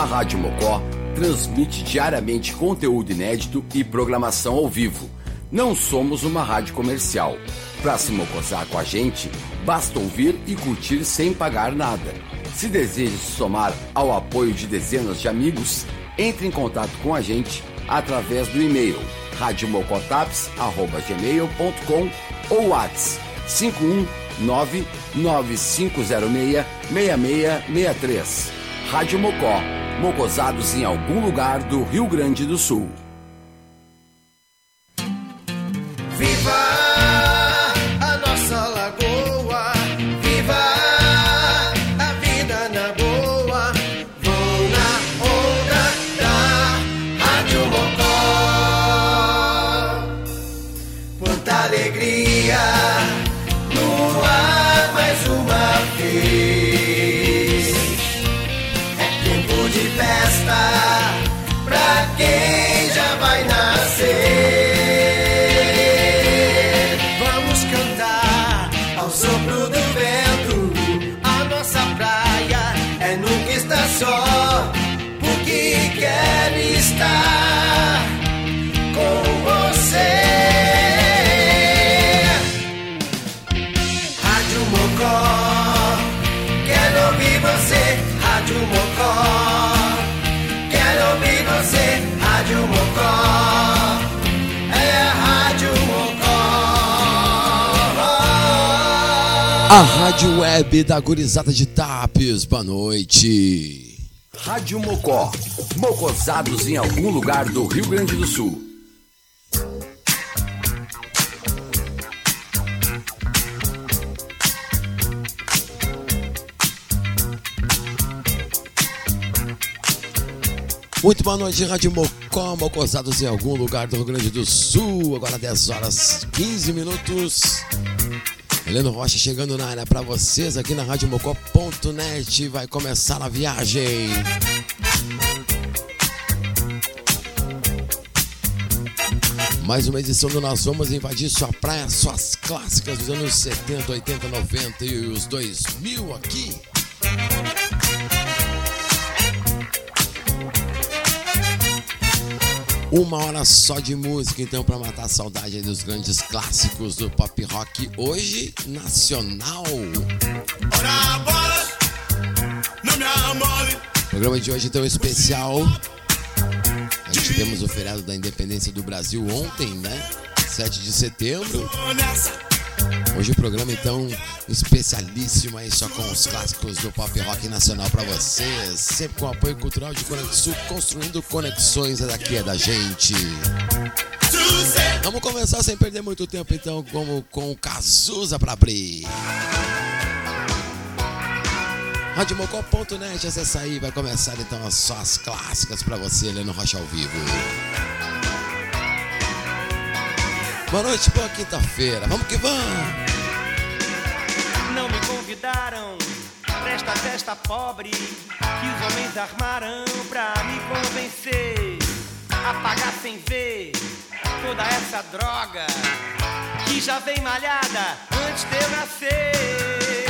A Rádio Mocó transmite diariamente conteúdo inédito e programação ao vivo. Não somos uma rádio comercial. Para se mocosar com a gente, basta ouvir e curtir sem pagar nada. Se deseja se somar ao apoio de dezenas de amigos, entre em contato com a gente através do e-mail radiomocotaps.gmail.com ou WhatsApp 519 9506 6663. Rádio Mocó, mocosados em algum lugar do Rio Grande do Sul. Viva! A Rádio Web da Gurizada de Tapes. Boa noite. Rádio Mocó. Mocosados em algum lugar do Rio Grande do Sul. Muito boa noite, Rádio Mocó, mocosados em algum lugar do Rio Grande do Sul. Agora 10 horas 15 minutos. Heleno Rocha chegando na área para vocês aqui na radiomocó.net. Vai começar a viagem. Mais uma edição do Nós Vamos Invadir Sua Praia, suas clássicas dos anos 70, 80, 90 e os 2000 aqui. Uma hora só de música, então, para matar a saudade dos grandes clássicos do pop rock, hoje nacional. O programa de hoje, então, especial. A gente tivemos o feriado da independência do Brasil ontem, né? 7 de setembro. Hoje o programa então especialíssimo aí só com os clássicos do pop rock nacional para vocês, sempre com apoio cultural de Conexul, construindo conexões daqui é da gente. Vamos começar sem perder muito tempo então como com o Cazuza para abrir. Radiomocó.net, acessa aí, vai começar então as clássicas para você, Leno Rocha ao vivo. Boa noite, boa quinta-feira. Vamos que vamos! Não me convidaram pra esta festa pobre que os homens armaram pra me convencer a pagar sem ver toda essa droga que já vem malhada antes de eu nascer.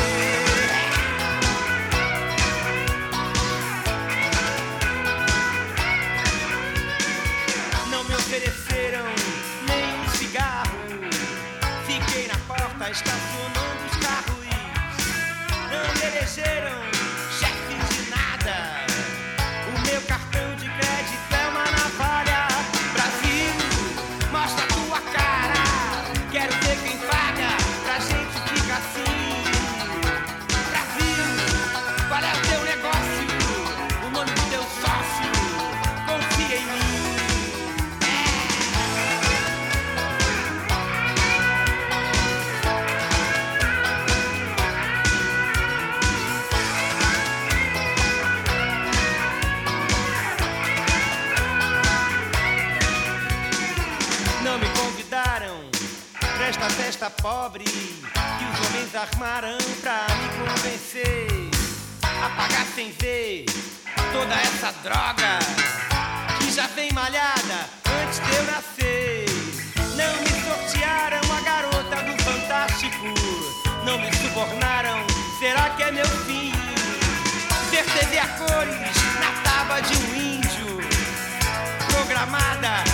Estacionando os carros. Não elegeram pobre que os homens armaram pra me convencer a pagar sem ver toda essa droga que já vem malhada antes de eu nascer. Não me sortearam a garota do Fantástico, não me subornaram. Será que é meu fim? TV a cores na tábua de um índio. Programada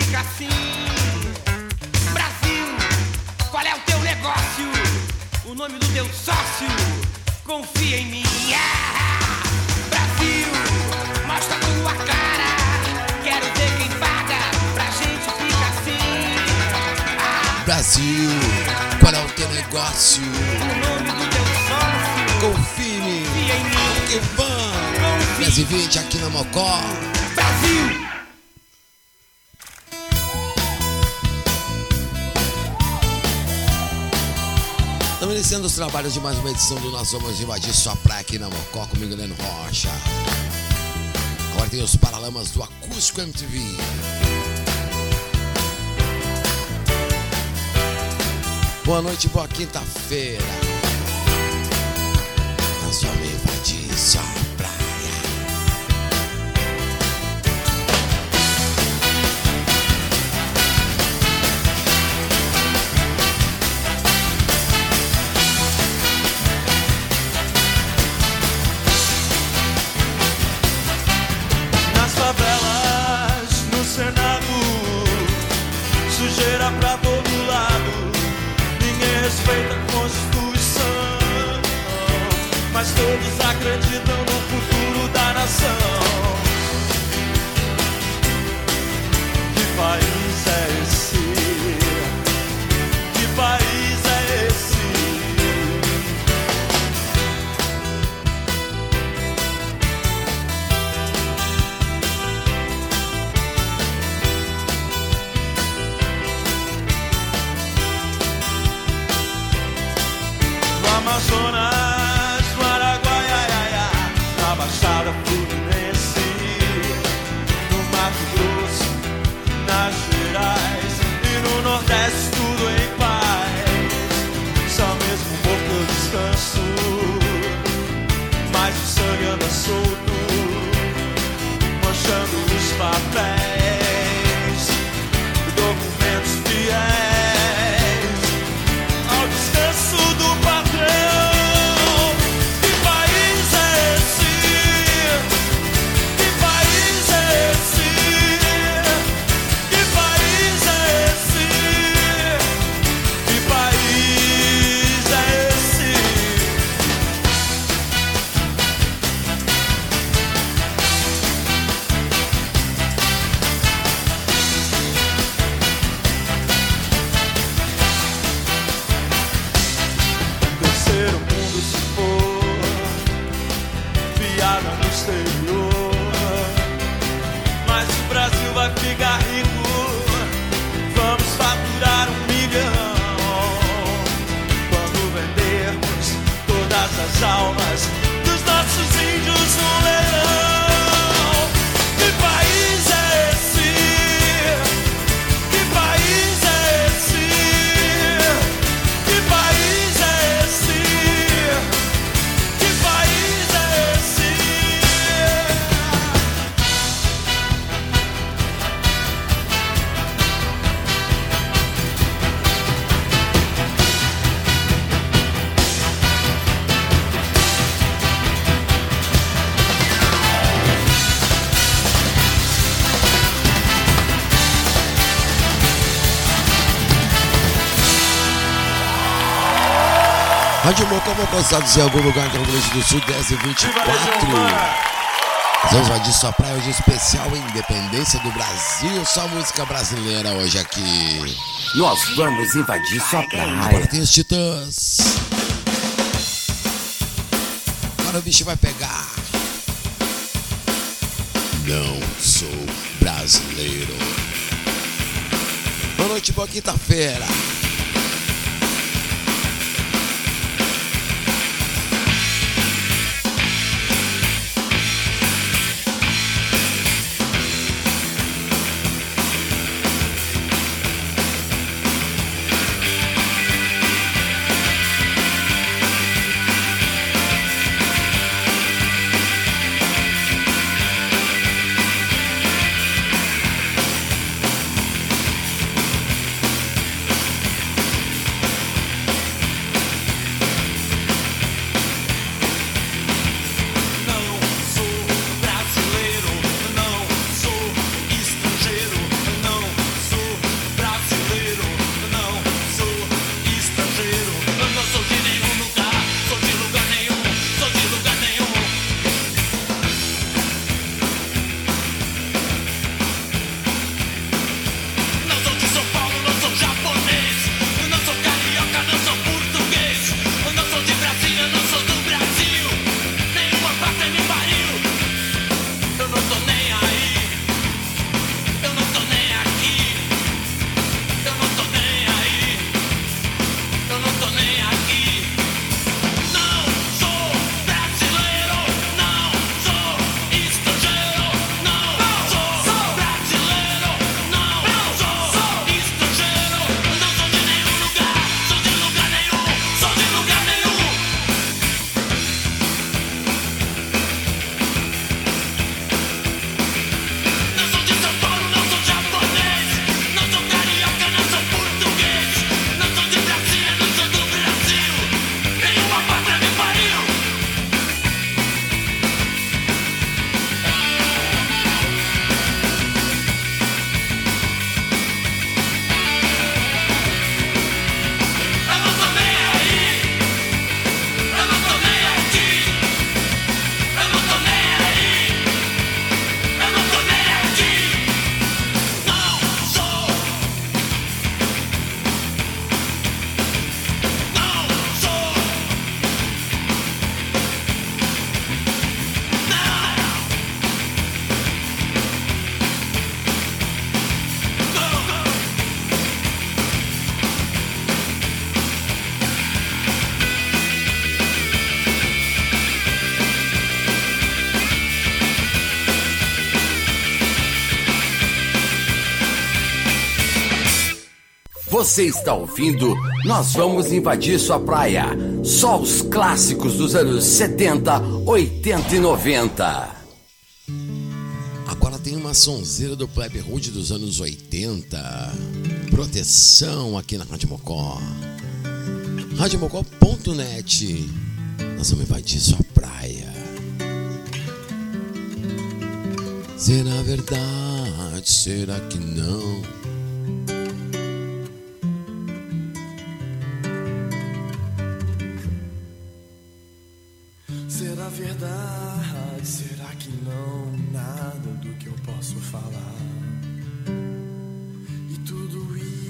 ficar assim. Brasil, qual é o teu negócio? O nome do teu sócio? Confia em mim. Ah! Brasil, mostra tua cara. Quero ver quem paga pra gente ficar assim. Brasil, qual é o teu negócio? O nome do teu sócio? Confirme Confia em mim. que vão. 10 e 20 aqui na Mocó. Brasil! Estamos iniciando os trabalhos de mais uma edição do Nós Vamos Invadir Sua Praia aqui na Mocó comigo, Heleno Rocha. Agora tem os paralamas do Acústico MTV. Boa noite, boa quinta-feira. Nós vamos invadir sua Mocó, estados em algum lugar do Rio Grande do Sul, 10 e 24. Vamos invadir sua praia hoje especial Independência do Brasil. Só música brasileira hoje aqui. Nós vamos invadir sua Agora praia. tem os Titãs. Agora o bicho vai pegar. Não sou brasileiro. Boa noite, boa quinta-feira. Você está ouvindo? Nós vamos invadir sua praia. Só os clássicos dos anos 70, 80 e 90. Agora tem uma sonzeira do Plebe Hood dos anos 80. Proteção aqui na Rádio Mocó. RádioMocó.net. Nós vamos invadir sua praia. Será verdade? Será que não?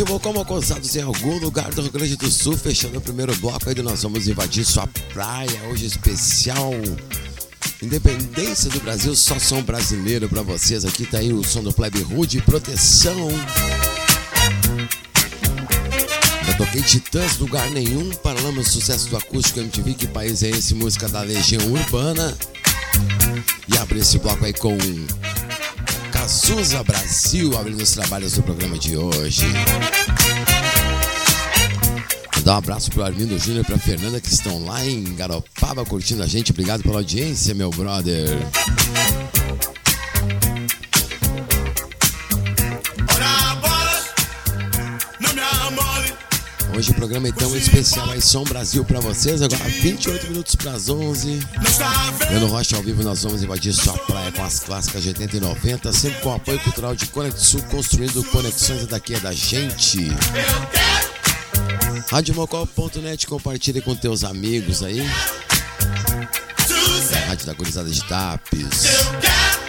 Rádio Mocó Cosados em algum lugar do Rio Grande do Sul, fechando o primeiro bloco aí Nós Vamos Invadir Sua Praia, hoje especial. Independência do Brasil, só som brasileiro pra vocês. Aqui tá aí o som do Plebe Rude, Proteção. Eu toquei Titãs, lugar nenhum, Paralama Sucesso do Acústico MTV, que país é esse? Música da Legião Urbana. E abri esse bloco aí com Cazuza Brasil, abrindo os trabalhos do programa de hoje. Vou dar um abraço pro Armindo Júnior e pra Fernanda que estão lá em Garopaba curtindo a gente. Obrigado pela audiência, meu brother. Hoje o programa é especial aí, Som Brasil pra vocês. Agora 28 minutos pras 11. Não está vendo? Eu no Rocha ao vivo nós vamos invadir sua praia com as clássicas de 80 e 90, sempre com o apoio cultural de Conexul, construindo conexões daqui é da gente. Radiomocó.net, compartilhe com teus amigos aí. Rádio da Gurizada de Tapes.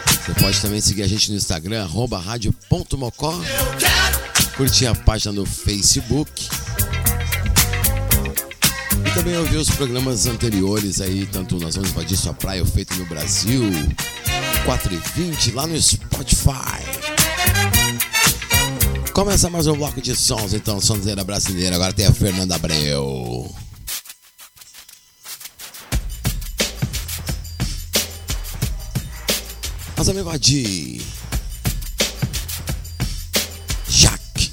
Você pode também seguir a gente no Instagram, rádio.mocó. Curtir a página no Facebook. Também ouvir os programas anteriores aí, tanto Nós Vamos Invadir Sua Praia, o Feito no Brasil, 4 e 20 lá no Spotify. Começa mais um bloco de sons, então, sonzeira brasileira. Agora tem a Fernanda Abreu. Nós vamos invadir. Jack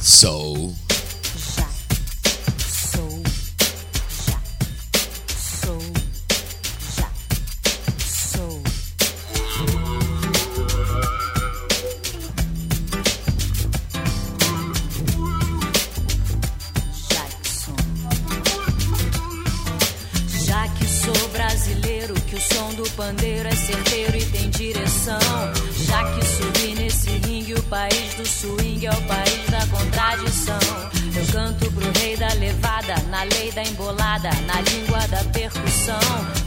Soul. Canto pro rei da levada, na lei da embolada, na língua da percussão.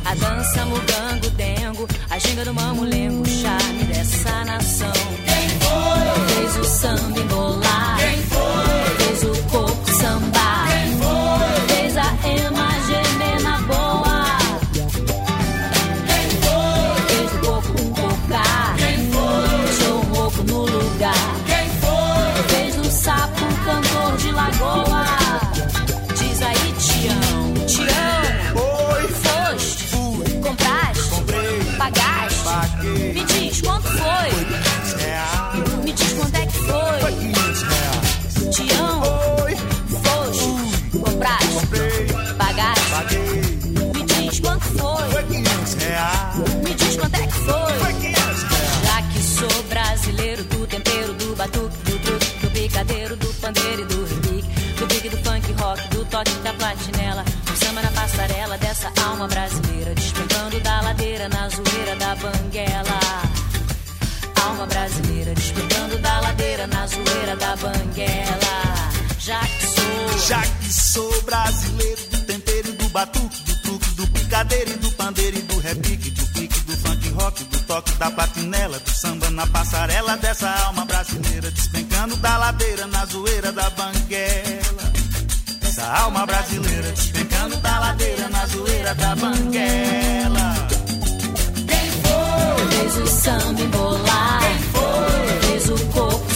A dança, mugango, dengo, a ginga do mamulengo, charme dessa nação. Quem foi? Fez o samba embolar. Quem foi? Fez o coco sambar. Quem foi? toque da platinela, do samba na passarela dessa alma brasileira, despencando da ladeira na zoeira da banguela. Essa alma brasileira, despencando da ladeira na zoeira da banguela. Quem foi? Fez o samba embolar. Quem foi? Fez o corpo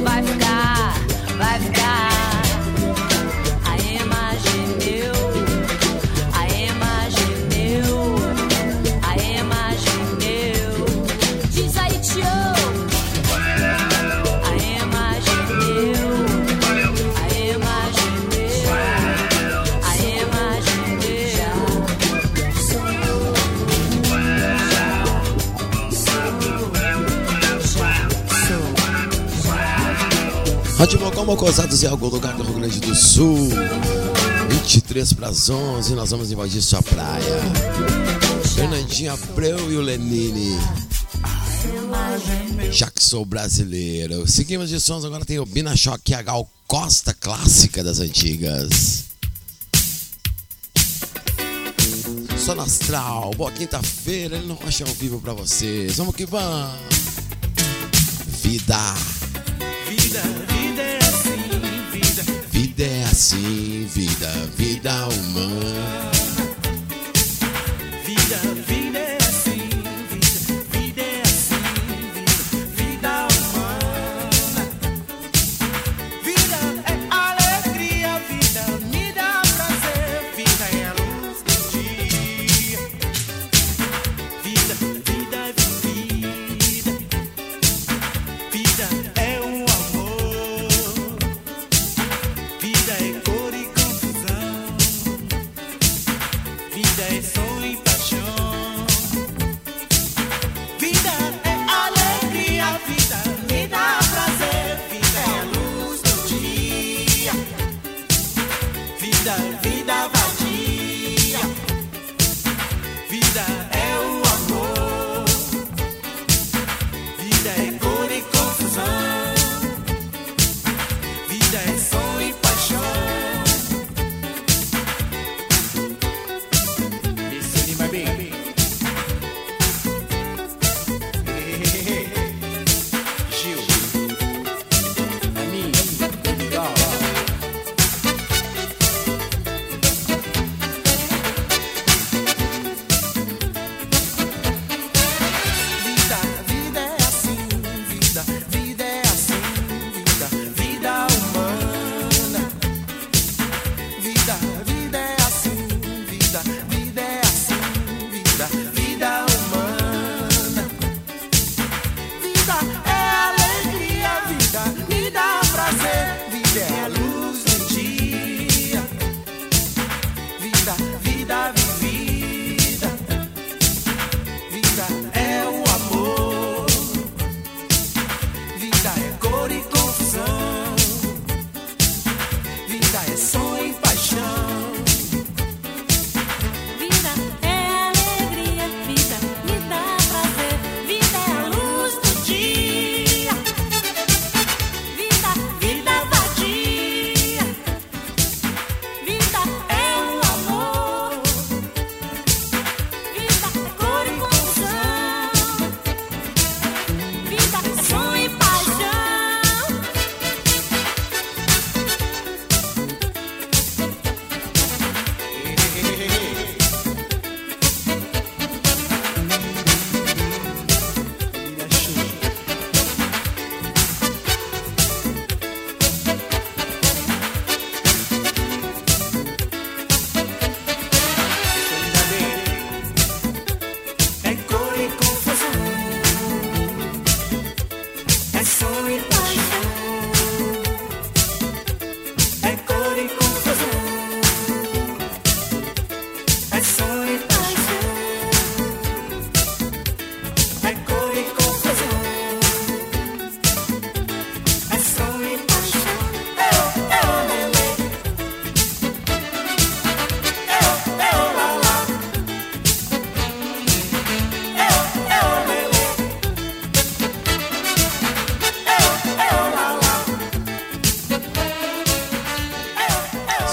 vai ficar. Mocosados em algum lugar do Rio Grande do Sul. 23 para as 11, nós vamos invadir sua praia. Fernandinho Abreu e o Lenine. Já que sou brasileiro. Seguimos de sons, agora tem o Bina Choque a Gal Costa, clássica das antigas. Só nastral, astral, boa quinta-feira, ele não rocha ao vivo pra vocês. Vamos que vamos! Vida! Vida! Vida é assim, vida, vida humana.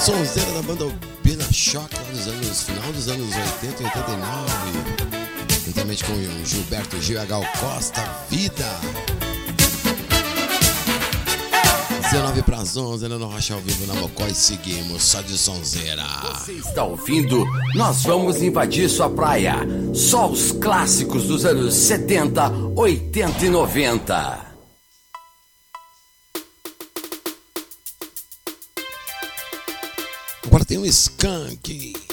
Sonzeira da banda Bela Choque, lá dos anos, final dos anos 80 e 89. Juntamente com o Gilberto Gil e Gal Costa, Vida. 19 para as 11, ainda no Rocha ao vivo na Mocó e seguimos só de sonzeira. Você está ouvindo? Nós vamos invadir sua praia. Só os clássicos dos anos 70, 80 e 90. tem um skunk.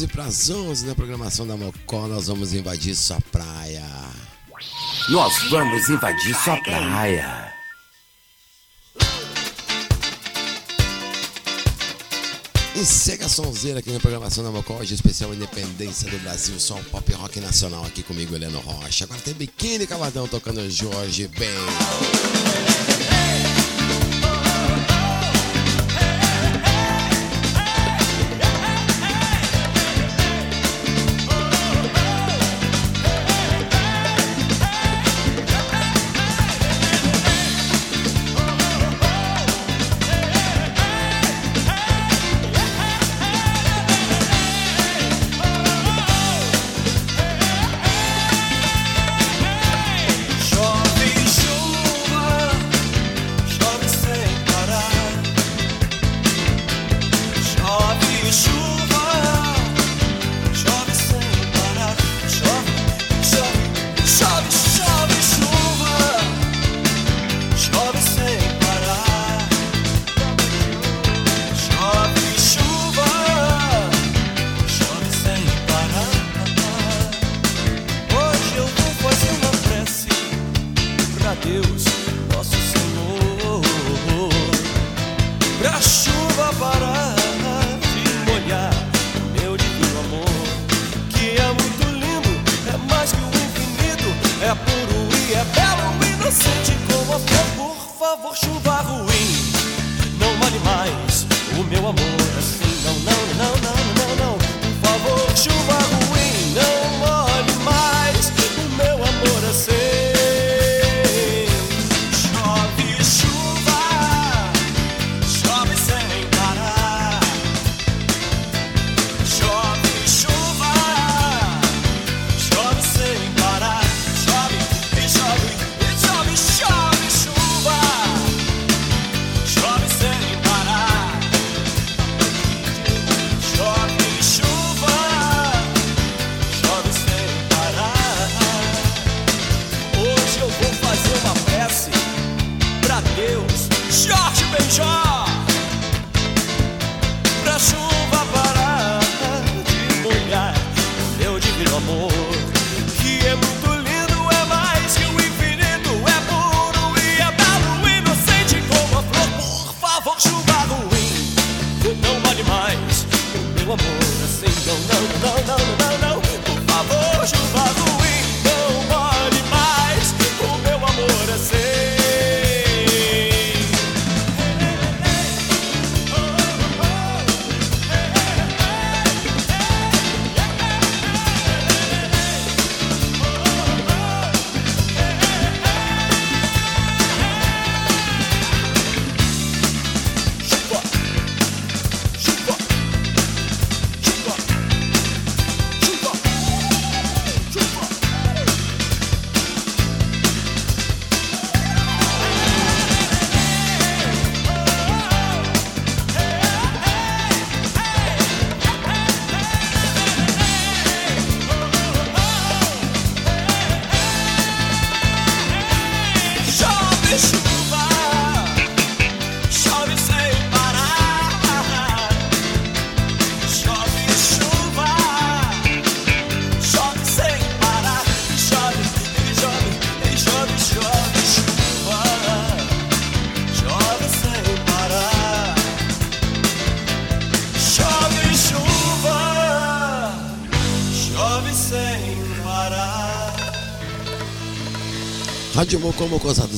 13 para as 11 na programação da Mocó, nós vamos invadir sua praia. Nós vamos invadir sua praia. E segue a sonzeira aqui na programação da Mocó, hoje especial Independência do Brasil, só um pop rock nacional aqui comigo, Heleno Rocha. Agora tem Biquíni Cavadão tocando Jorge Ben.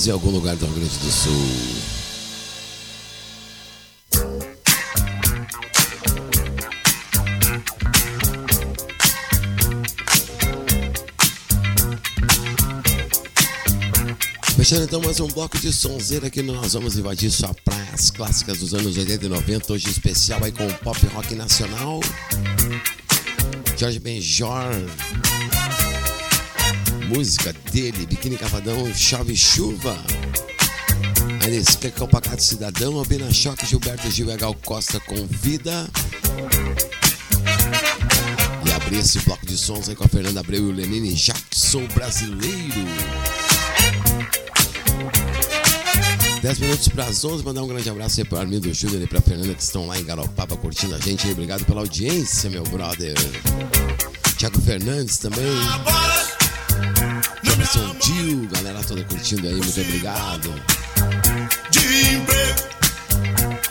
Mocosados em algum lugar do Rio Grande do Sul. Fechando então mais um bloco de sonzeira que nós vamos invadir sua praia, as clássicas dos anos 80 e 90, hoje especial aí com o pop rock nacional. Jorge Benjor, música dele, Biquíni Cavadão, Chove Chuva. Ainda Esqueca o Pacato Cidadão, Albina Choque, Gilberto Gil e Gal Costa convida. E abrir esse bloco de sons aí com a Fernanda Abreu e o Lenine Jackson Brasileiro. 10 minutos para as 11, mandar um grande abraço aí para o Armindo Júnior e para a Fernanda que estão lá em Garopaba curtindo a gente. Obrigado pela audiência, meu brother. Tiago Fernandes também. Jefferson Dil, galera toda curtindo aí, muito obrigado.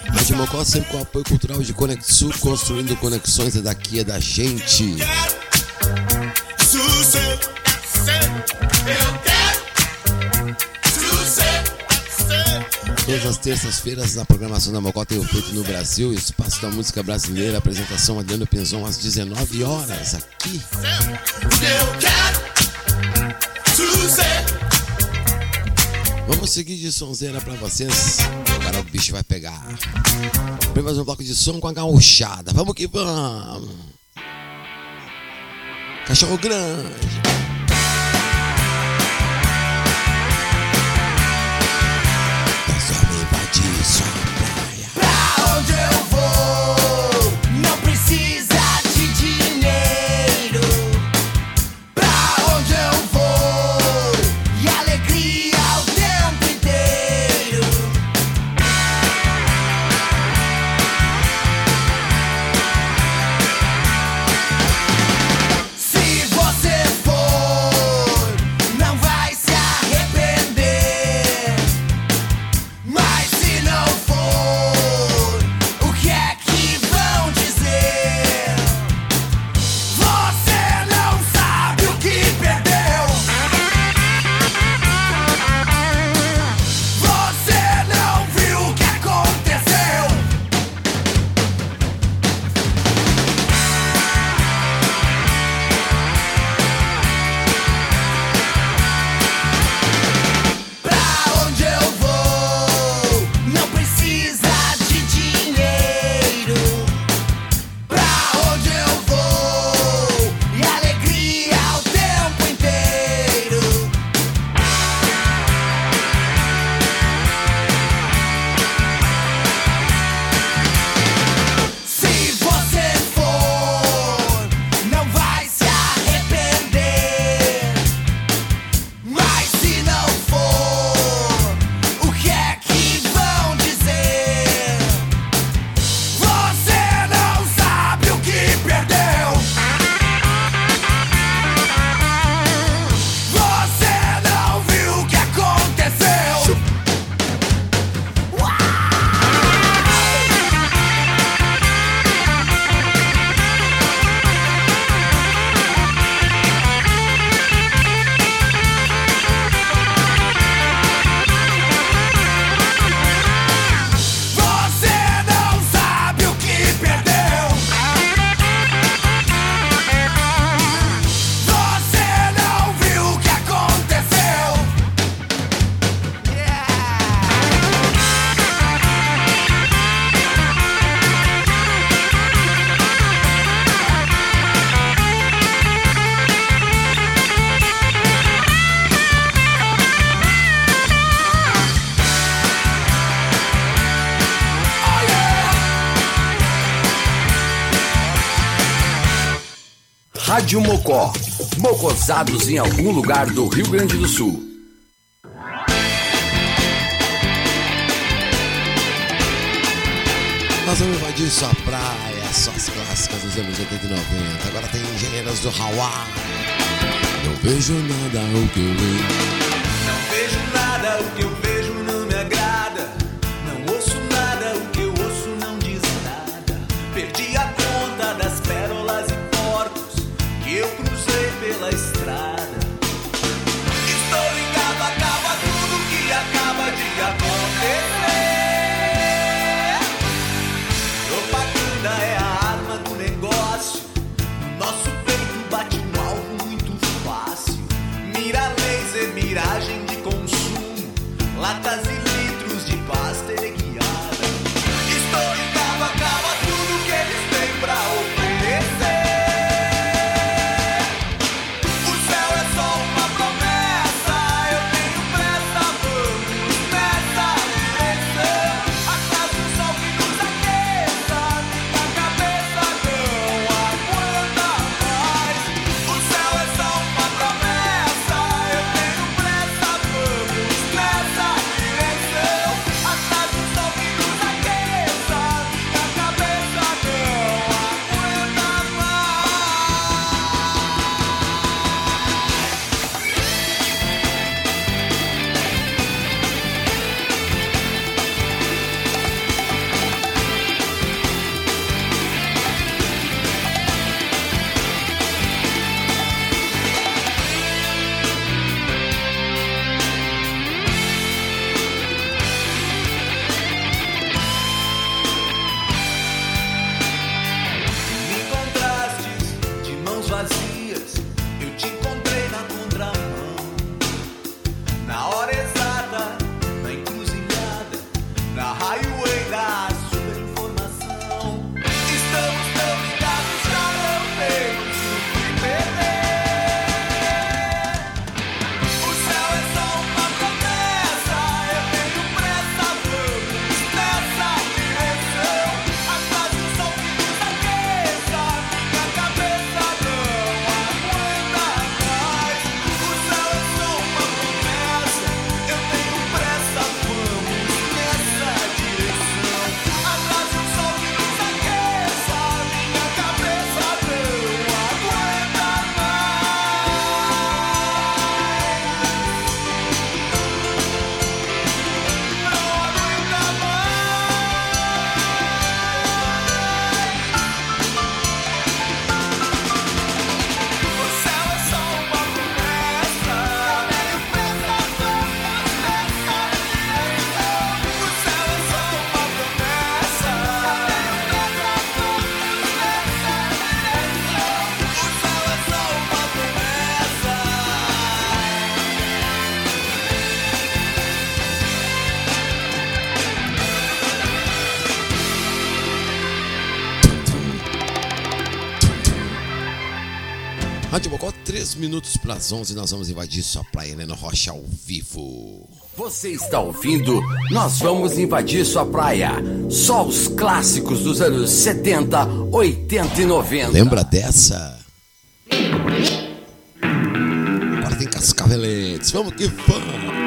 Rádio Mocó sempre com apoio cultural de Conexul, construindo conexões é daqui, é da gente. Todas as terças-feiras na programação da Mocó tem o feito no Brasil, Espaço da Música Brasileira, apresentação Adriano Penzon às 19 horas aqui. Vamos seguir de sonzeira pra vocês. Agora o bicho vai pegar. Mais um bloco de som com a gauchada. Vamos que vamos. Cachorro grande. Rádio Mocó. Mocosados em algum lugar do Rio Grande do Sul. Nós vamos invadir sua praia, suas clássicas dos anos 80 e 90. Agora tem engenheiros do Hawaii. Não vejo nada o que eu. Não vejo nada o que eu Três minutos para as 11, nós vamos invadir sua praia, né, Helena Rocha, ao vivo. Você está ouvindo? Nós vamos invadir sua praia. Só os clássicos dos anos 70, 80 e 90. Lembra dessa? Agora tem Cascaveletes. Vamos que vamos!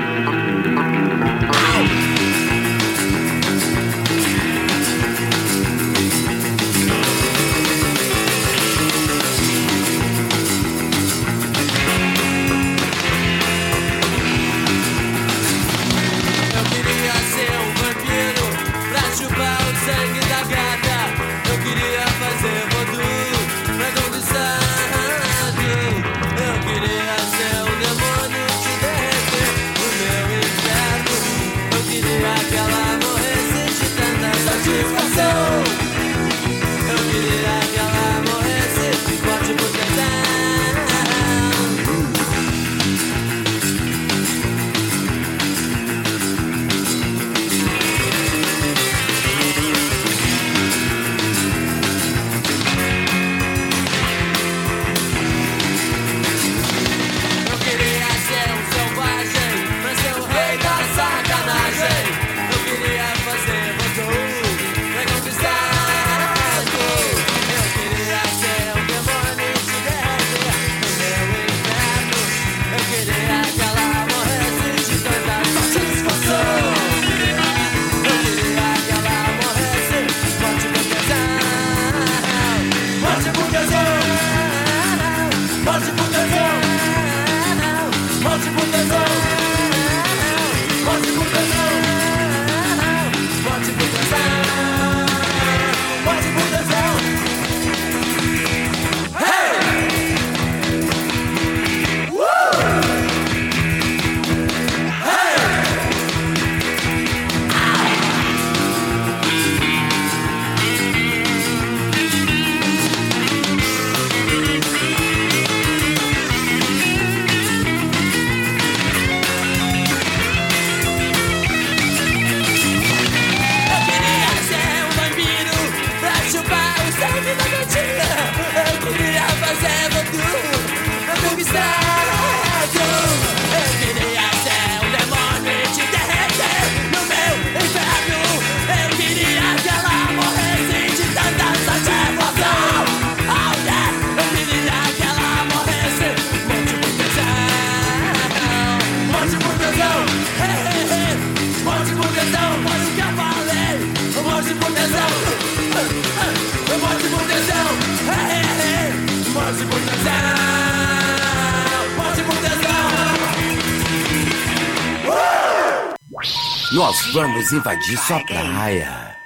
vamos invadir sua praia.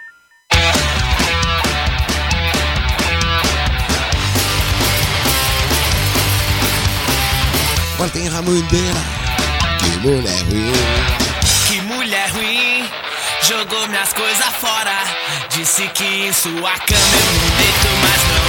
Mantém Ramandeira. Que mulher ruim. Que mulher ruim. Jogou minhas coisas fora. Disse que em sua cama é eu não deito mais não.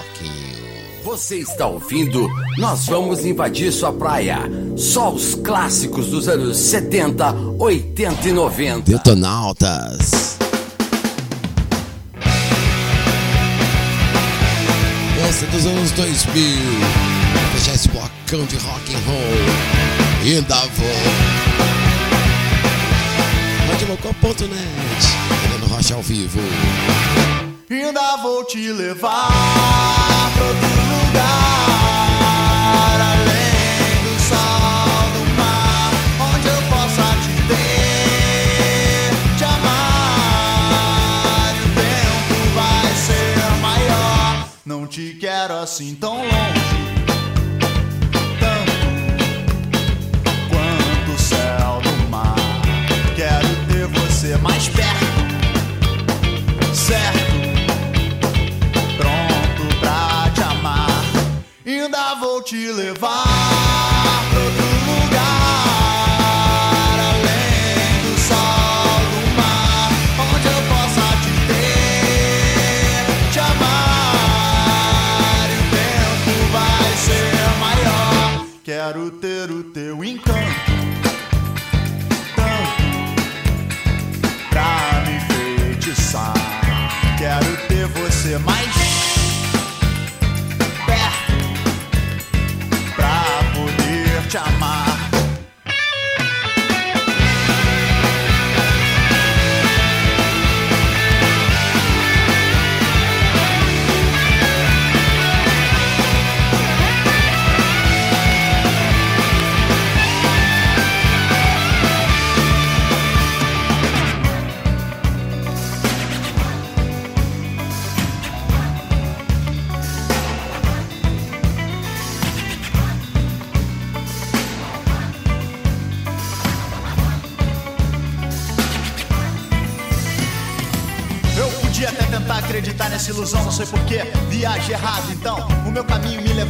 Marquinhos. Você está ouvindo? Nós vamos invadir sua praia. Só os clássicos dos anos 70, 80 e 90. Detonautas. Essa é dos anos 2000. Fechar esse blocão de rock and roll. E ainda vou. Radiocopa.net. Helena Rocha ao vivo. Música ainda vou te levar pra outro lugar além do sal do mar, onde eu possa te ver, te amar. E o tempo vai ser maior. Não te quero assim tão longe. levar.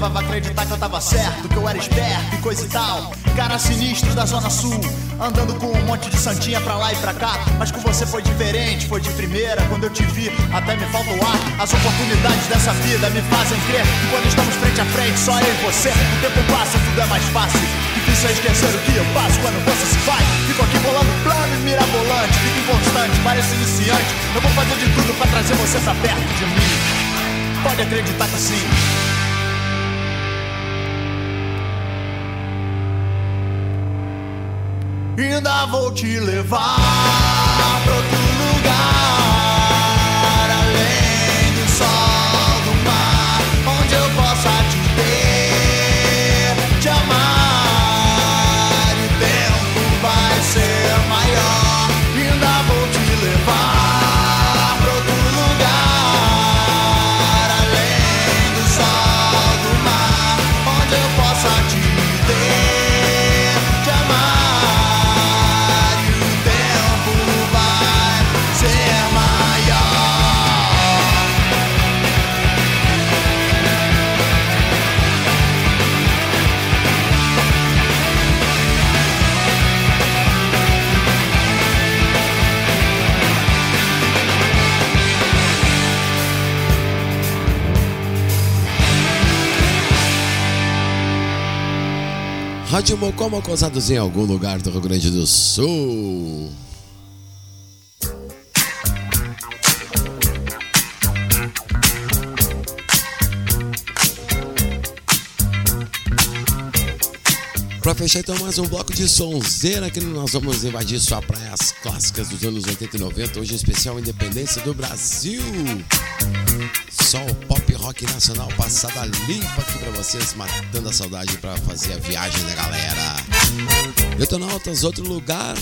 Levava a acreditar que eu tava certo, que eu era esperto e coisa e tal. Cara sinistro da Zona Sul, andando com um monte de santinha pra lá e pra cá. Mas com você foi diferente, foi de primeira. Quando eu te vi, até me falta o ar. As oportunidades dessa vida me fazem crer que quando estamos frente a frente, só eu e você. O tempo passa, tudo é mais fácil. Difícil é esquecer o que eu faço quando você se vai. Fico aqui bolando plano e mirabolante. Fico inconstante, parece iniciante. Eu vou fazer de tudo pra trazer você pra perto de mim. Pode acreditar que sim. Ainda vou te levar outro Rádio Mocoma causados em algum lugar do Rio Grande do Sul. Pra fechar então mais um bloco de sonzeira que nós vamos invadir sua praias clássicas dos anos 80 e 90, hoje especial Independência do Brasil. Só o pop rock nacional passada limpa aqui pra vocês, matando a saudade pra fazer a viagem da galera. Detonautas, outro lugar.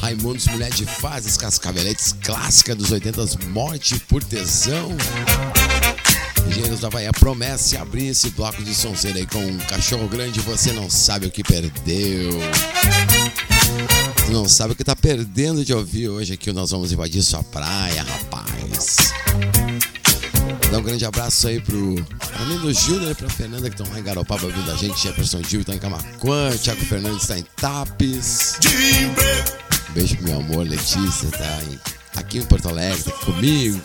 Raimundos, Mulher de Fases, Cascaveletes, clássica dos 80, Morte por Tesão. Engenheiros da Bahia promessa abrir esse bloco de sonzeira aí com um cachorro grande, você não sabe o que perdeu. Você não sabe o que tá perdendo de ouvir hoje aqui. Nós vamos invadir sua praia, rapaz. Um grande abraço aí pro Arlindo Júnior e pra Fernanda que estão lá em Garopaba ouvindo a gente. Jefferson Gil tá em Camacuã, Thiago Fernandes tá em Tapes. Beijo pro meu amor, Letícia, tá em- aqui em Porto Alegre, tá aqui comigo.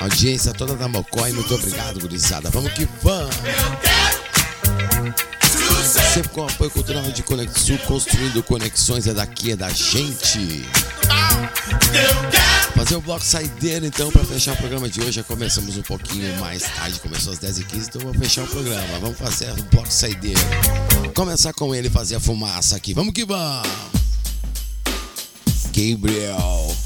Audiência toda da Mocói, muito obrigado, gurizada. Vamos que vamos! Sempre com o apoio cultural de Conexul, construindo conexões é daqui, é da gente. Fazer o bloco saideira então para fechar o programa de hoje. Já começamos um pouquinho mais tarde, começou às 10h15, então vou fechar o programa. Vamos fazer o bloco saideira. Começar com ele fazer a fumaça aqui. Vamos que vamos! Gabriel.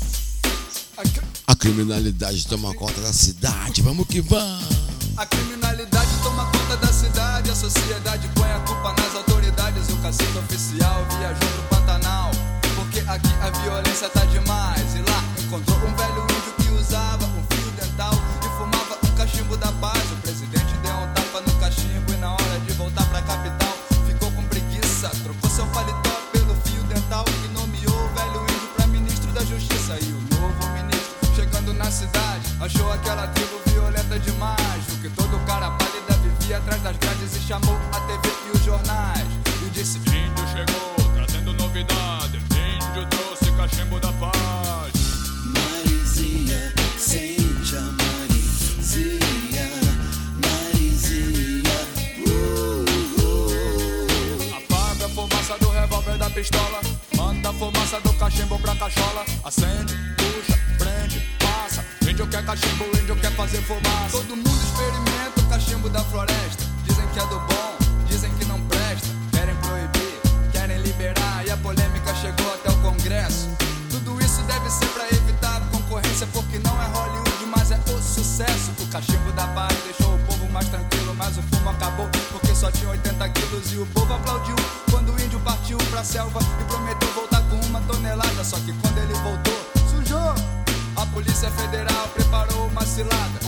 A criminalidade toma conta da cidade. Vamos que vamos! A criminalidade toma conta da cidade, a sociedade põe a culpa nas autoridades. O cacique oficial viajou pro Pantanal, aqui a violência tá demais. E lá encontrou um velho índio que usava um fio dental e fumava um cachimbo da paz. O presidente deu um tapa no cachimbo e na hora de voltar pra capital ficou com preguiça. Trocou seu paletó pelo fio dental e nomeou o velho índio pra ministro da justiça. E o novo ministro, chegando na cidade, achou aquela tribo violenta demais. O que todo cara pálida vivia atrás das grades e chamou a TV e os jornais. E disse: Índio chegou, trazendo novidade. Índio trouxe cachimbo da paz. Marizinha, sente a Marizinha, Marizinha, uh, uh. Apaga a fumaça do revólver da pistola. Manda a fumaça do cachimbo pra cachola. Acende, puxa, prende, passa. Índio quer cachimbo, índio quer fazer fumaça. Todo mundo experimenta o cachimbo da floresta. Dizem que é do bom, a polêmica chegou até o Congresso. Tudo isso deve ser para evitar concorrência, porque não é Hollywood, mas é o sucesso. O cachimbo da paz deixou o povo mais tranquilo, mas o fumo acabou, porque só tinha 80 quilos e o povo aplaudiu. Quando o índio partiu pra selva e prometeu voltar com uma tonelada, só que quando ele voltou, sujou. A Polícia Federal preparou uma cilada.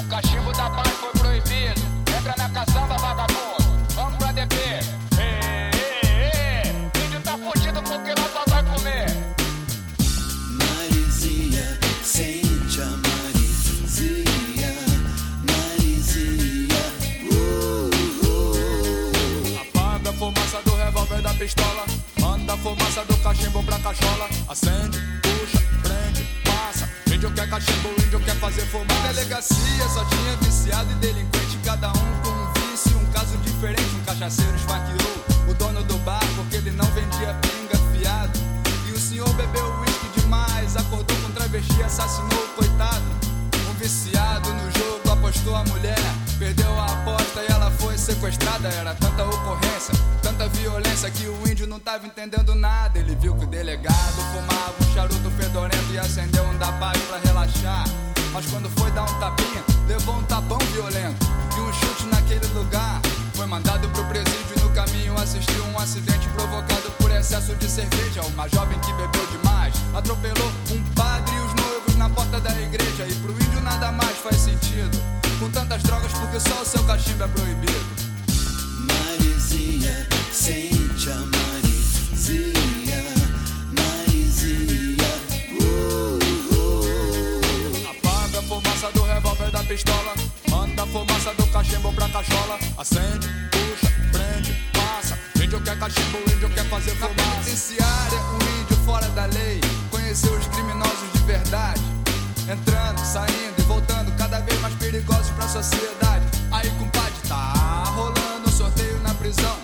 Cachola. Acende, puxa, prende, passa. Índio quer cachimbo, índio quer fazer fumaça. Delegacia só tinha viciado e delinquente. Cada um com um vício, um caso diferente. Um cachaceiro esfaqueou o dono do bar porque ele não vendia pinga fiado. E o senhor bebeu uísque demais. Acordou com travesti, assassinou o coitado. Um viciado no jogo apostou a mulher. Perdeu a aposta e ela foi sequestrada. Era tanta ocorrência, tanta violência que o índio não tava entendendo nada. Ele viu que o delegado fumava um charuto fedorento e acendeu um da paz pra relaxar. Mas quando foi dar um tapinha, levou um tapão violento e um chute naquele lugar. Foi mandado pro presídio e no caminho assistiu um acidente provocado por excesso de cerveja. Uma jovem que bebeu demais atropelou um padre e os noivos na porta da igreja. E pro índio nada mais faz sentido. Com tantas drogas, porque só o seu cachimbo é proibido. Marizinha, sente a Marizinha, Marizinha. Uh, uh. Apaga a fumaça do revólver da pistola. Manda a fumaça do cachimbo pra cachola. Acende, puxa, prende, passa. Índio quer cachimbo, índio quer fazer fumaça. Na penitenciária, um índio fora da lei. Conheceu os criminosos de verdade. Entrando, saindo e voltando, cada vez mais perigosos pra sociedade. Aí, compadre, tá rolando um sorteio na prisão.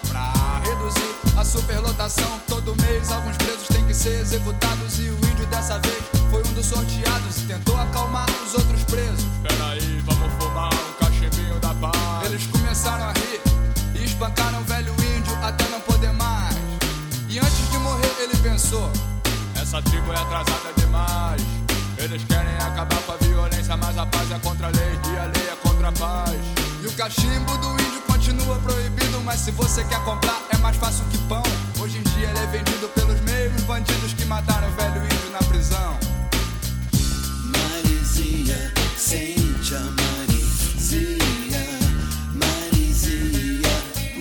Reduzir a superlotação. Todo mês, alguns presos têm que ser executados. E o índio dessa vez foi um dos sorteados e tentou acalmar os outros presos. Peraí, vamos fumar um cachimbinho da paz. Eles começaram a rir e espancaram o velho índio até não poder mais. E antes de morrer, ele pensou: Essa tribo é atrasada demais. Eles querem acabar com a violência, mas a paz é contra a lei e a lei é contra a paz. E o cachimbo do índio continua proibido, mas se você quer comprar, é mais fácil que pão. Hoje em dia ele é vendido pelos mesmos bandidos que mataram o velho índio na prisão. Marizinha, sente a Marizinha, Marizinha.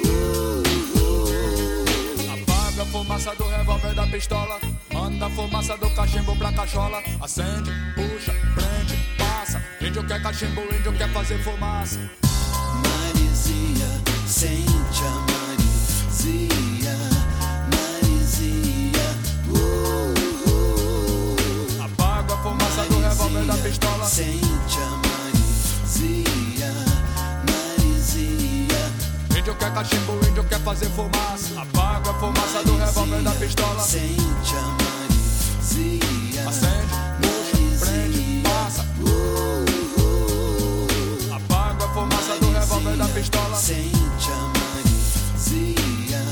Uh, uh. Apaga a fumaça do revólver da pistola. Manda a fumaça do cachimbo pra cachola. Acende, puxa, prende, passa. Índio quer cachimbo, índio quer fazer fumaça. Sente a Marizinha, Marizinha. Uh, uh. Apaga a fumaça do revólver da pistola. Sente a Marizinha, Marizinha. Índio quer cachimbo, índio quer fazer fumaça. Apaga a fumaça do revólver da pistola. Sente a Marizinha. Acende, revólver da pistola. Sente a Marizinha,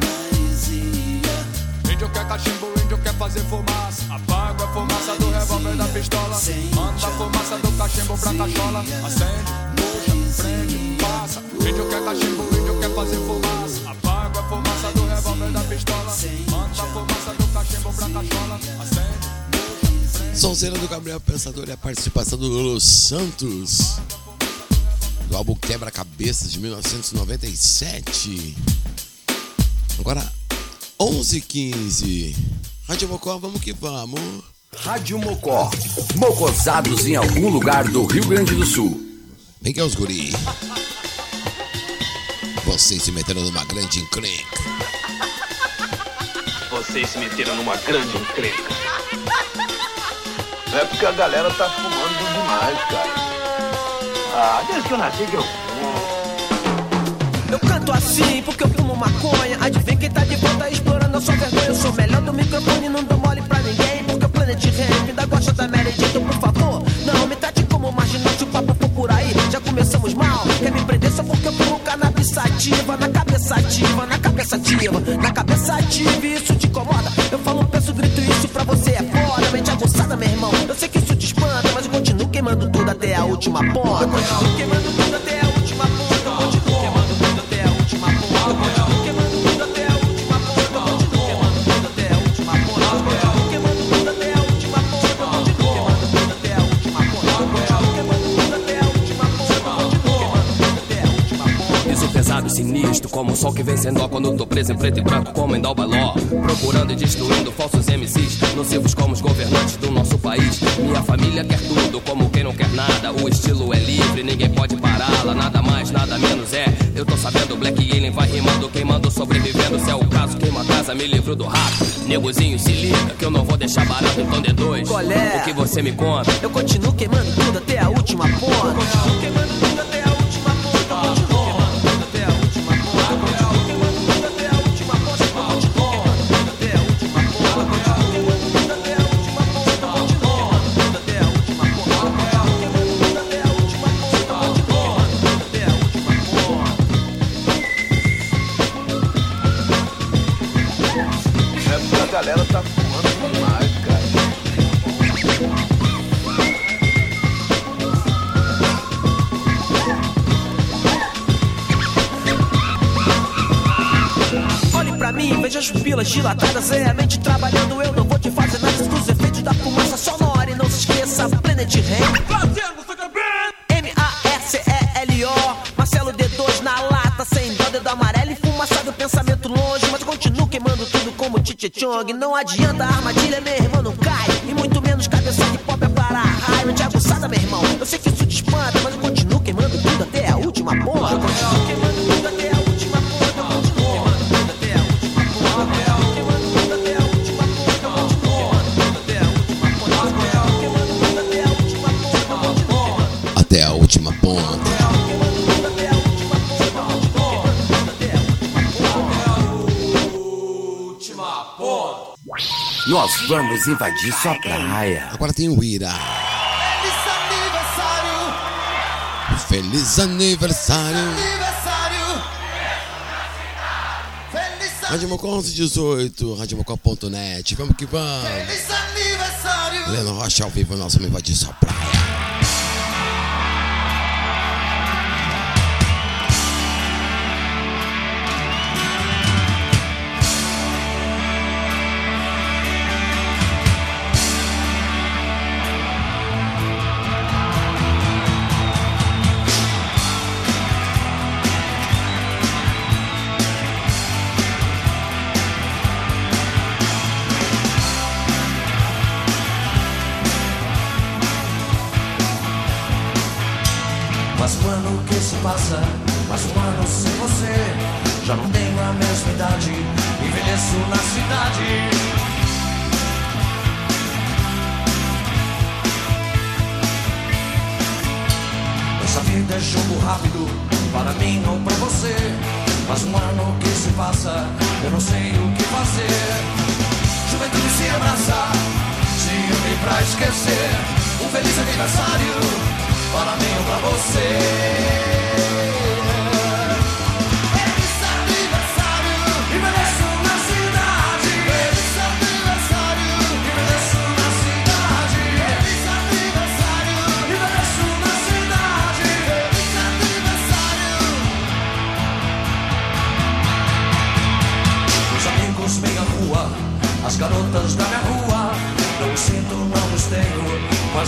Marizinha. Índio quer cachimbo, índio quer fazer fumaça. Apaga a fumaça do revólver da pistola. Manda a fumaça do cachimbo pra cachola. Acende, puxa, prende, passa. Índio quer cachimbo, índio quer fazer fumaça. Apaga a fumaça do revólver da pistola. Manda a fumaça do cachimbo pra cachola. Acende. Sonzeira do Gabriel Pensador e a participação do Lulu Santos. Do álbum Quebra-Cabeças de 1997. Agora, 11h15. Rádio Mocó, vamos que vamos. Rádio Mocó. Mocosados em algum lugar do Rio Grande do Sul. Vem cá, os guri. Vocês se meteram numa grande encrenca. Vocês se meteram numa grande encrenca. É porque a galera tá fumando demais, cara. Ah, desde que eu nasci que eu. Eu canto assim porque eu fumo maconha. Adivinha quem tá de volta explorando a sua vergonha. Eu sou melhor do microfone, não dou mole vem sem dó quando tô preso em preto e branco, como em Dalbaló. Procurando e destruindo falsos MCs, nocivos como os governantes do nosso país. Minha família quer tudo, como quem não quer nada. O estilo é livre, ninguém pode pará-la. Nada mais, nada menos é. Eu tô sabendo, Black Alien vai rimando, queimando, sobrevivendo. Se é o caso, queima a casa, me livro do rato. Negozinho, se liga, que eu não vou deixar barato, então de dois. Qual é? O que você me conta? Eu continuo queimando tudo até a última ponta. Continuo queimando Não adianta, a Nós vamos invadir sua praia. Agora tem o Ira. Feliz aniversário. Rádio Mocó 1118, radiomocó.net. Vamos que vamos. Helena Rocha ao vivo, nós vamos invadir sua praia. Um ano sem você. Já não tenho a mesma idade, envelheço na cidade. Essa vida é jogo rápido, para mim ou pra você. Mas um ano que se passa, eu não sei o que fazer. Juventude se abraça, se une pra esquecer. Um feliz aniversário para mim ou pra você.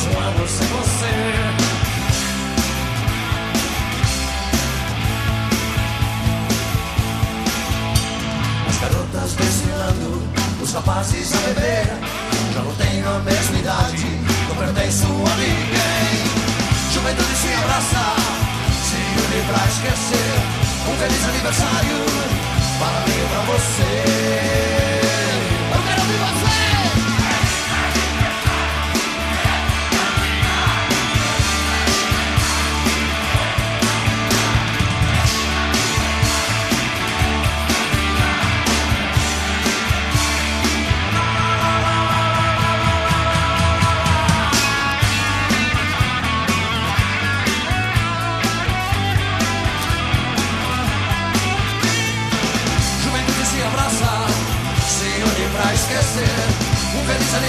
Um ano sem você. As garotas desfilando, os rapazes a beber. Já não tenho a mesma idade, não pertenço a ninguém. Juventude se abraça, se une pra esquecer. Um feliz aniversário para mim e pra você.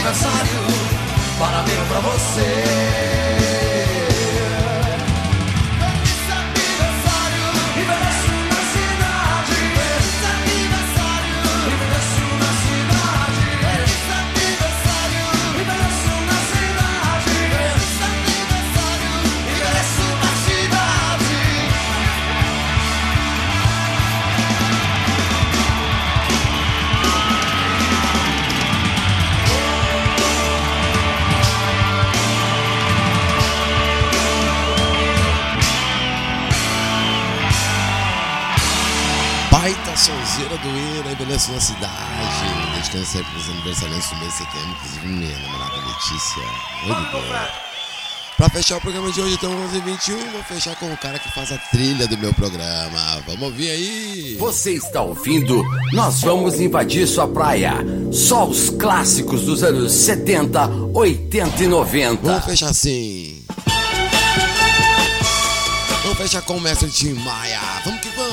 Aniversário para mim e pra você. Sonzeira do Ira, envelhece na cidade. Dedicando sempre para os aniversariantes do mês de setembro, inclusive minha namorada Letícia. Muito. Pra fechar o programa de hoje, então 11h21, vou fechar com o cara que faz a trilha do meu programa. Vamos ouvir aí. Você está ouvindo? Nós vamos invadir sua praia. Só os clássicos dos anos 70, 80 e 90. Vamos fechar assim. Vamos fechar com o mestre Tim Maia. Vamos que vamos.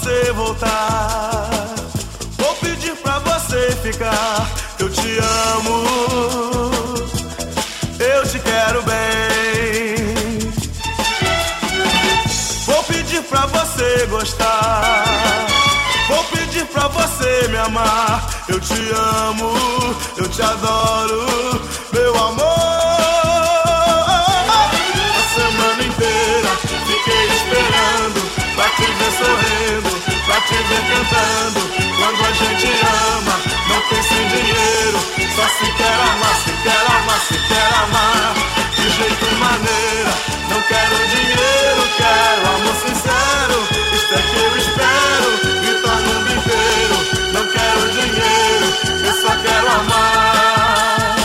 Você voltar. Vou pedir pra você ficar. Eu te amo. Eu te quero bem. Vou pedir pra você gostar. Vou pedir pra você me amar. Eu te amo. Eu te adoro. Meu amor. Te ver cantando. Quando a gente ama, não pensa em dinheiro, só se quer amar, se quer amar, se quer amar. De jeito maneira, não quero dinheiro, quero amor sincero. Isto é que eu espero, gritar no mundo inteiro. Não quero dinheiro, eu só quero amar.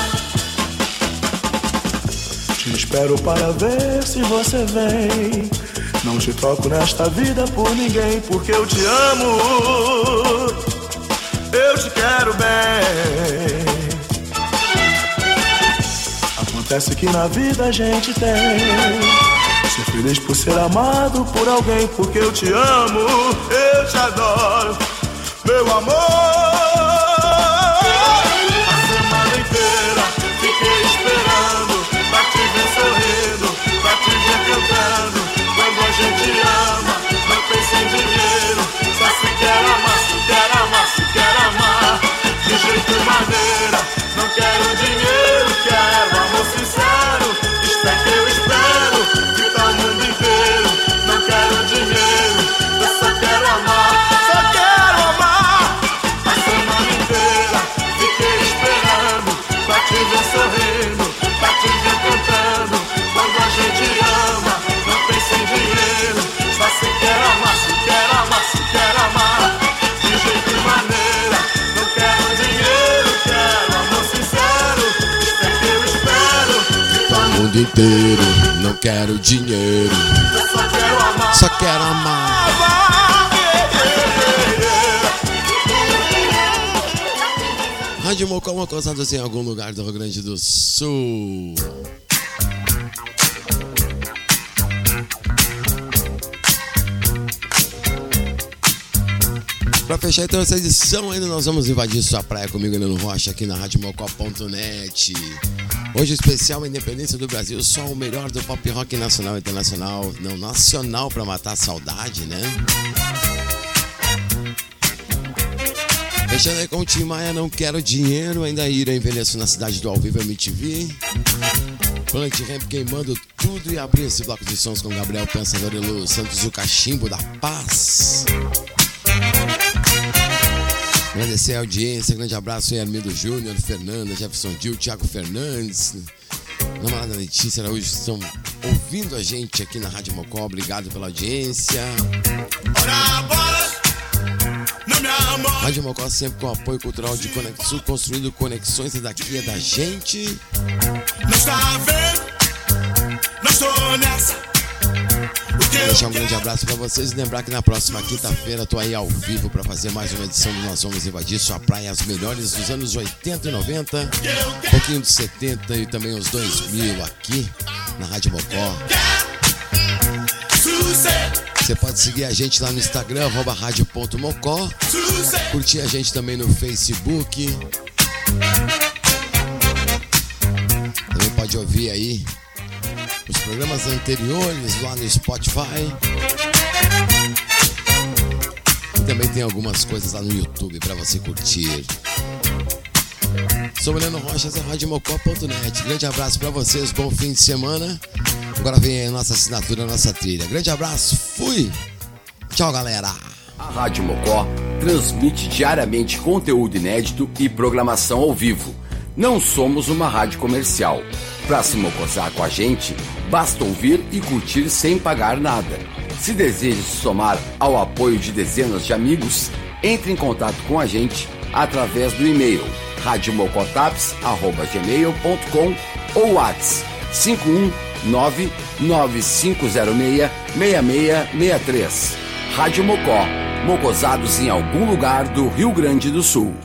Te espero para ver se você vem. Não te troco nesta vida por ninguém, porque eu te amo. Eu te quero bem. Acontece que na vida a gente tem. Ser feliz por ser amado por alguém, porque eu te amo. Eu te adoro, meu amor. Mundo inteiro, não quero dinheiro, só quero amar. só quero amar. Rádio Mocó, assim, em algum lugar do Rio Grande do Sul. Pra fechar então essa edição ainda nós vamos invadir sua praia comigo Neno Rocha aqui na radiomocó.net. Hoje especial a Independência do Brasil, só o melhor do pop rock nacional e internacional, não nacional pra matar a saudade, né? Fechando aí com o Tim Maia, não quero dinheiro, ainda ira envelheço na cidade do Ao Vivo MTV. Plant Ramp queimando tudo e abrir esse bloco de sons com Gabriel Pensador e Lu Santos, o cachimbo da paz. Agradecer a audiência, grande abraço aí, Armindo Júnior, Fernanda, Jefferson Dil, Thiago Fernandes, namorada Letícia Araújo, estão ouvindo a gente aqui na Rádio Mocó. Obrigado pela audiência. Rádio Mocó sempre com apoio cultural de Conexul, construindo conexões e daqui é da gente. Não está vendo? Não estou nessa. Deixar um grande abraço pra vocês e lembrar que na próxima quinta-feira tô aí ao vivo pra fazer mais uma edição do Nós Vamos Invadir Sua Praia, as melhores dos anos 80 e 90, um pouquinho dos 70 e também os 2000 aqui na Rádio Mocó. Você pode seguir a gente lá no Instagram, rádio.mocó, curtir a gente também no Facebook. Também pode ouvir aí os programas anteriores lá no Spotify. Também tem algumas coisas lá no YouTube para você curtir. Sou Mariano Rochas, é radiomocó.net. Grande abraço para vocês, bom fim de semana. Agora vem a nossa assinatura, a nossa trilha. Grande abraço, fui! Tchau, galera! A Rádio Mocó transmite diariamente conteúdo inédito e programação ao vivo. Não somos uma rádio comercial. Para se mocosar com a gente, basta ouvir e curtir sem pagar nada. Se deseja se somar ao apoio de dezenas de amigos, entre em contato com a gente através do e-mail radiomocotaps.gmail.com ou WhatsApp 519-9506-6663. Rádio Mocó, mocosados em algum lugar do Rio Grande do Sul.